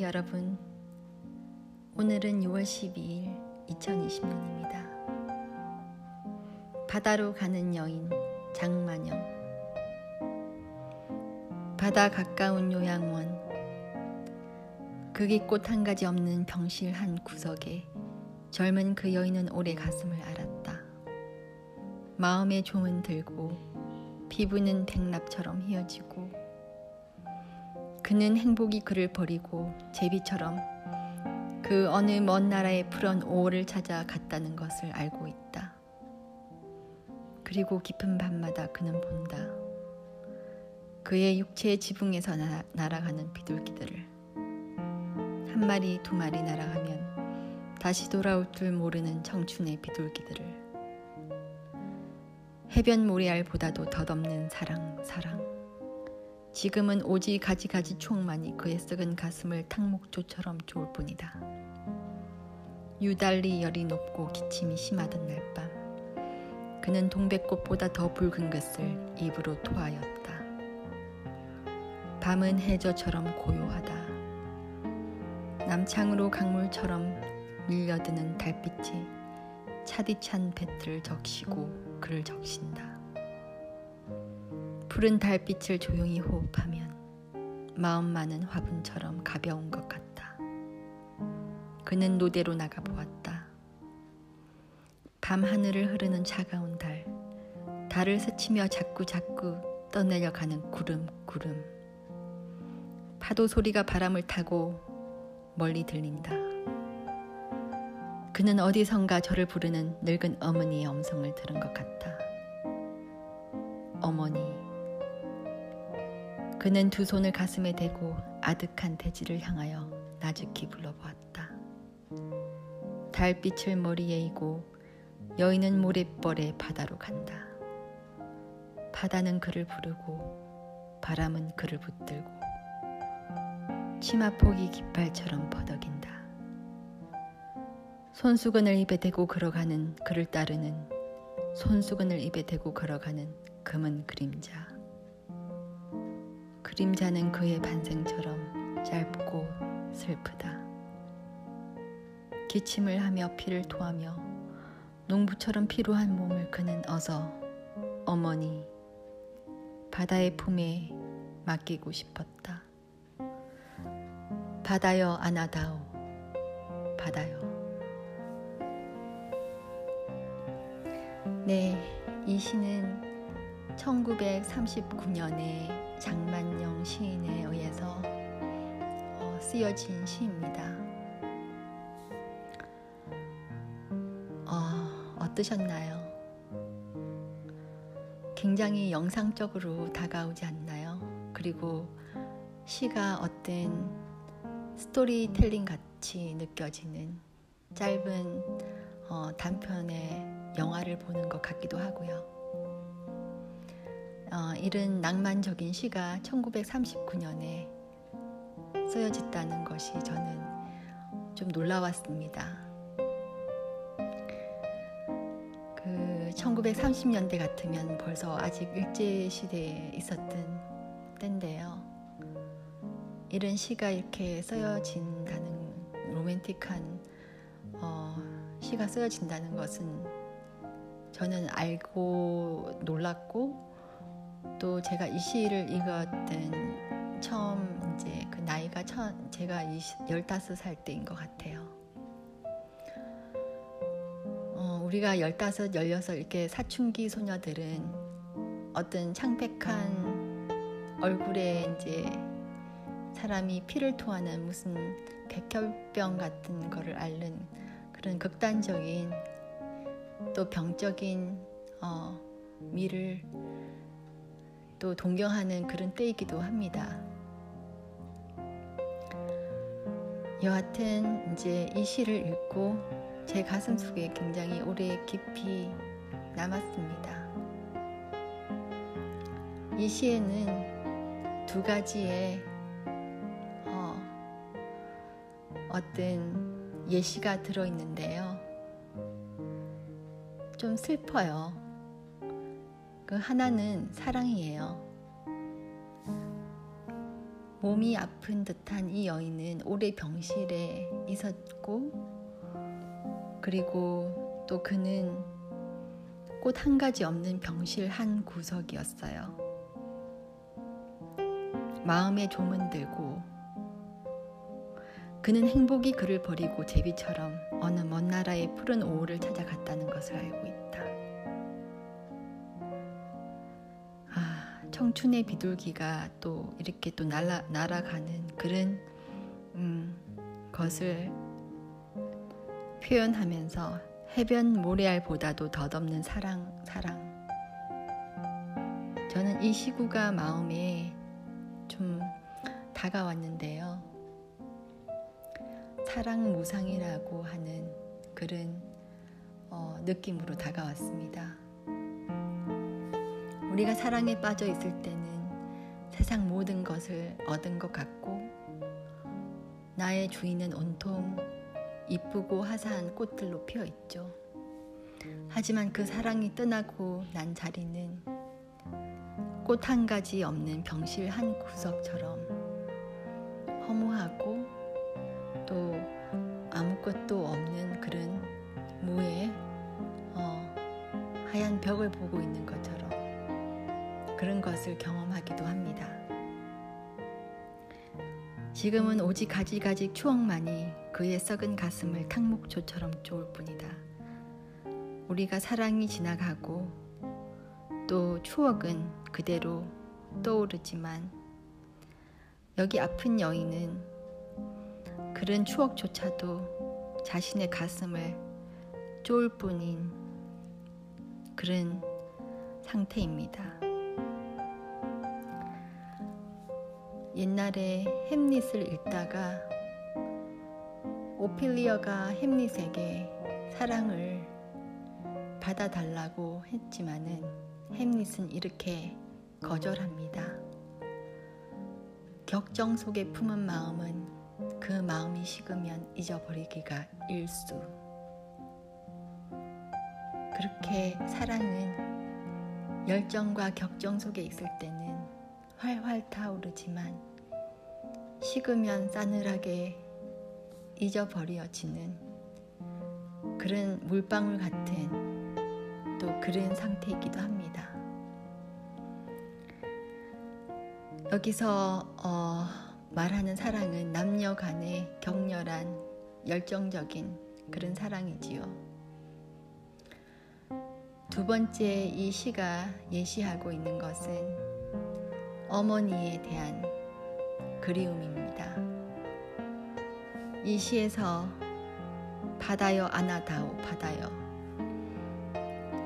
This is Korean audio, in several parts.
여러분. 오늘은 6월 12일 2020년입니다. 바다로 가는 여인 장만영 바다 가까운 요양원 극이 꽃한 가지 없는 병실 한 구석에 젊은 그 여인은 오래 가슴을 알았다. 마음의 종은 들고 피부는 백납처럼 휘어지고 그는 행복이 그를 버리고 제비처럼 그 어느 먼 나라의 푸른 오호를 찾아 갔다는 것을 알고 있다. 그리고 깊은 밤마다 그는 본다. 그의 육체의 지붕에서 나, 날아가는 비둘기들을 한 마리 두 마리 날아가면 다시 돌아올 줄 모르는 청춘의 비둘기들을 해변 모래알보다도 덧없는 사랑 사랑 지금은 오지 가지가지 총만이 그의 썩은 가슴을 탕목조처럼 좋을 뿐이다. 유달리 열이 높고 기침이 심하던 날 밤, 그는 동백꽃보다 더 붉은 것을 입으로 토하였다. 밤은 해저처럼 고요하다. 남창으로 강물처럼 밀려드는 달빛이 차디찬 배틀을 적시고 그를 적신다. 푸른 달빛을 조용히 호흡하면 마음만은 화분처럼 가벼운 것 같다. 그는 노대로 나가 보았다. 밤 하늘을 흐르는 차가운 달, 달을 스치며 자꾸 자꾸 떠내려가는 구름 구름. 파도 소리가 바람을 타고 멀리 들린다. 그는 어디선가 저를 부르는 늙은 어머니의 음성을 들은 것 같다. 어머니. 그는 두 손을 가슴에 대고 아득한 대지를 향하여 나죽히 불러보았다. 달빛을 머리에 이고 여인은 모래벌에 바다로 간다. 바다는 그를 부르고 바람은 그를 붙들고 치마폭이 깃발처럼 퍼덕인다. 손수건을 입에 대고 걸어가는 그를 따르는 손수건을 입에 대고 걸어가는 금은 그림자. 그림자는 그의 반생처럼 짧고 슬프다. 기침을 하며 피를 토하며 농부처럼 피로한 몸을 그는 어서 어머니 바다의 품에 맡기고 싶었다. 바다여 안아다오 바다여 네, 이 시는 1939년에 장만영 시인에 의해서 어, 쓰여진 시입니다. 어, 어떠셨나요? 굉장히 영상적으로 다가오지 않나요? 그리고 시가 어떤 스토리텔링 같이 느껴지는 짧은 어, 단편의 영화를 보는 것 같기도 하고요. 어, 이런 낭만적인 시가 1939년에 쓰여졌다는 것이 저는 좀 놀라웠습니다. 그 1930년대 같으면 벌써 아직 일제 시대에 있었던 때인데요. 이런 시가 이렇게 쓰여진다는 로맨틱한 어, 시가 쓰여진다는 것은 저는 알고 놀랐고 또 제가 이 시를 읽었던 처음 이제 그 나이가 처, 제가 20, 15살 때인 것 같아요. 어, 우리가 15, 16 이렇게 사춘기 소녀들은 어떤 창백한 얼굴에 이제 사람이 피를 토하는 무슨 백혈병 같은 거를 앓는 그런 극단적인 또 병적인 어, 미를 또 동경하는 그런 때이기도 합니다. 여하튼 이제 이 시를 읽고 제 가슴 속에 굉장히 오래 깊이 남았습니다. 이 시에는 두 가지의 어, 어떤 예시가 들어있는데요. 좀 슬퍼요. 그 하나는 사랑이에요. 몸이 아픈 듯한 이 여인은 오래 병실에 있었고 그리고 또 그는 꽃 한 가지 없는 병실 한 구석이었어요. 마음에 조문 들고 그는 행복이 그를 버리고 제비처럼 어느 먼 나라의 푸른 오후를 찾아갔다는 것을 알고 있다. 청춘의 비둘기가 또 이렇게 또 날아, 날아가는 그런 음, 것을 표현하면서 해변 모래알보다도 덧없는 사랑, 사랑. 저는 이 시구가 마음에 좀 다가왔는데요. 사랑 무상이라고 하는 그런 어, 느낌으로 다가왔습니다. 우리가 사랑에 빠져 있을 때는 세상 모든 것을 얻은 것 같고 나의 주인은 온통 이쁘고 화사한 꽃들로 피어 있죠. 하지만 그 사랑이 떠나고 난 자리는 꽃 한 가지 없는 병실 한 구석처럼 허무하고 또 아무것도 없는 그런 무의 어, 하얀 벽을 보고 있는 것처럼 그런 것을 경험하기도 합니다. 지금은 오직 가지가지 추억만이 그의 썩은 가슴을 탕목초처럼 쪼을 뿐이다. 우리가 사랑이 지나가고 또 추억은 그대로 떠오르지만 여기 아픈 여인은 그런 추억조차도 자신의 가슴을 쪼을 뿐인 그런 상태입니다. 옛날에 햄릿을 읽다가 오피리어가 햄릿에게 사랑을 받아달라고 했지만은 햄릿은 이렇게 거절합니다. 격정 속에 품은 마음은 그 마음이 식으면 잊어버리기가 일수. 그렇게 사랑은 열정과 격정 속에 있을 때는 활활 타오르지만 식으면 싸늘하게 잊어버려지는 그런 물방울 같은 또 그런 상태이기도 합니다. 여기서 어, 말하는 사랑은 남녀 간의 격렬한 열정적인 그런 사랑이지요. 두 번째 이 시가 예시하고 있는 것은 어머니에 대한 그리움입니다. 이 시에서 바다여 아나다오 바다여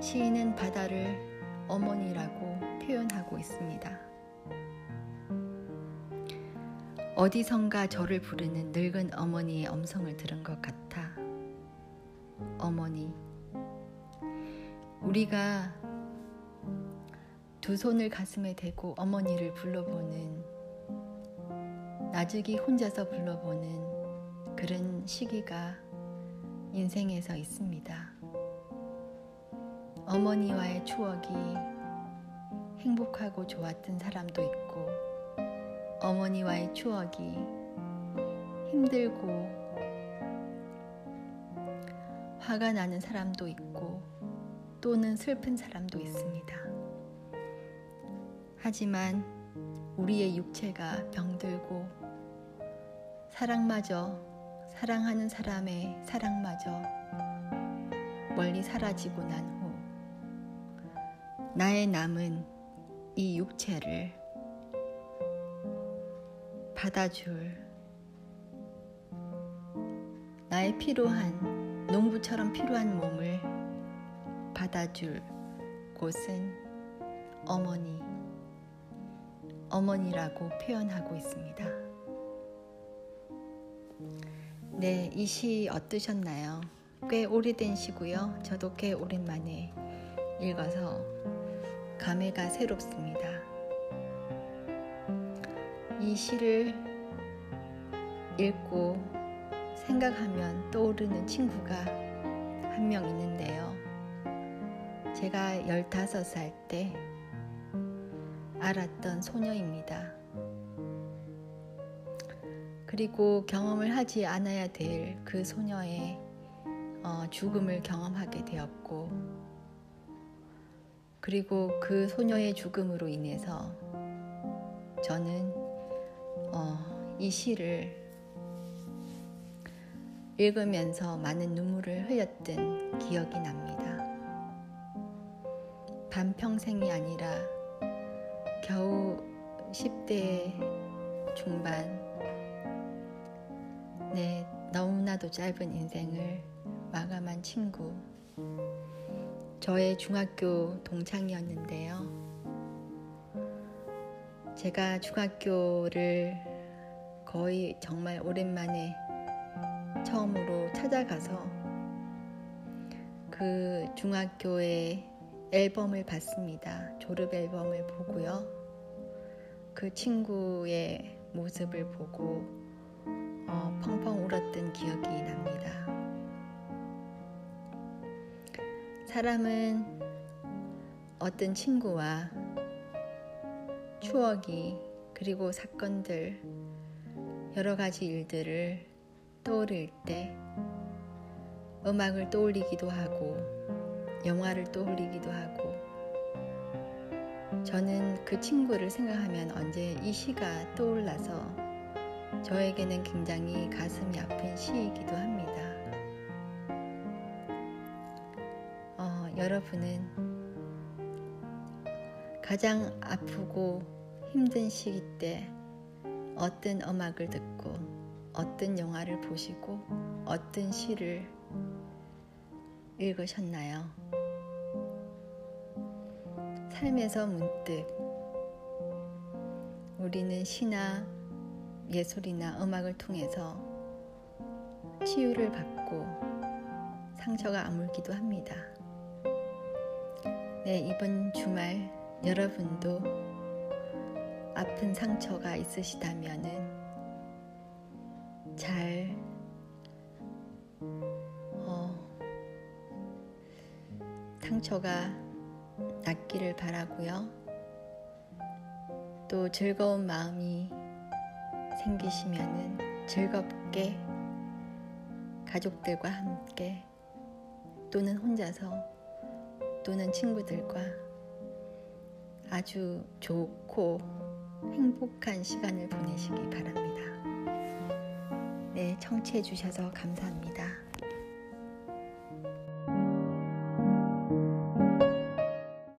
시인은 바다를 어머니라고 표현하고 있습니다. 어디선가 저를 부르는 늙은 어머니의 음성을 들은 것 같아. 어머니. 우리가 두 손을 가슴에 대고 어머니를 불러보는 나중에 혼자서 불러보는 그런 시기가 인생에서 있습니다. 어머니와의 추억이 행복하고 좋았던 사람도 있고 어머니와의 추억이 힘들고 화가 나는 사람도 있고 또는 슬픈 사람도 있습니다. 하지만 우리의 육체가 병들고 사랑마저 사랑하는 사람의 사랑마저 멀리 사라지고 난 후 나의 남은 이 육체를 받아줄 나의 필요한 농부처럼 필요한 몸을 받아줄 곳은 어머니 어머니라고 표현하고 있습니다. 네, 이 시 어떠셨나요? 꽤 오래된 시고요. 저도 꽤 오랜만에 읽어서 감회가 새롭습니다. 이 시를 읽고 생각하면 떠오르는 친구가 한 명 있는데요. 제가 15살 때 알았던 소녀입니다. 그리고 경험을 하지 않아야 될 그 소녀의 어, 죽음을 경험하게 되었고, 그리고 그 소녀의 죽음으로 인해서 저는 어, 이 시를 읽으면서 많은 눈물을 흘렸던 기억이 납니다. 반평생이 아니라 겨우 10대 중반 내 너무나도 짧은 인생을 마감한 친구 저의 중학교 동창이었는데요. 제가 중학교를 거의 정말 오랜만에 처음으로 찾아가서 그 중학교의 앨범을 봤습니다. 졸업 앨범을 보고요. 그 친구의 모습을 보고 어, 펑펑 울었던 기억이 납니다. 사람은 어떤 친구와 추억이 그리고 사건들 여러 가지 일들을 떠오를 때 음악을 떠올리기도 하고 영화를 떠올리기도 하고 저는 그 친구를 생각하면 언제 이 시가 떠올라서 저에게는 굉장히 가슴이 아픈 시이기도 합니다. 어, 여러분은 가장 아프고 힘든 시기 때 어떤 음악을 듣고 어떤 영화를 보시고 어떤 시를 읽으셨나요? 삶에서 문득 우리는 시나 예술이나 음악을 통해서 치유를 받고 상처가 아물기도 합니다. 네, 이번 주말 여러분도 아픈 상처가 있으시다면은 잘 어, 상처가 낫기를 바라고요. 또 즐거운 마음이 생기시면은 즐겁게 가족들과 함께 또는 혼자서 또는 친구들과 아주 좋고 행복한 시간을 보내시기 바랍니다. 네, 청취해 주셔서 감사합니다.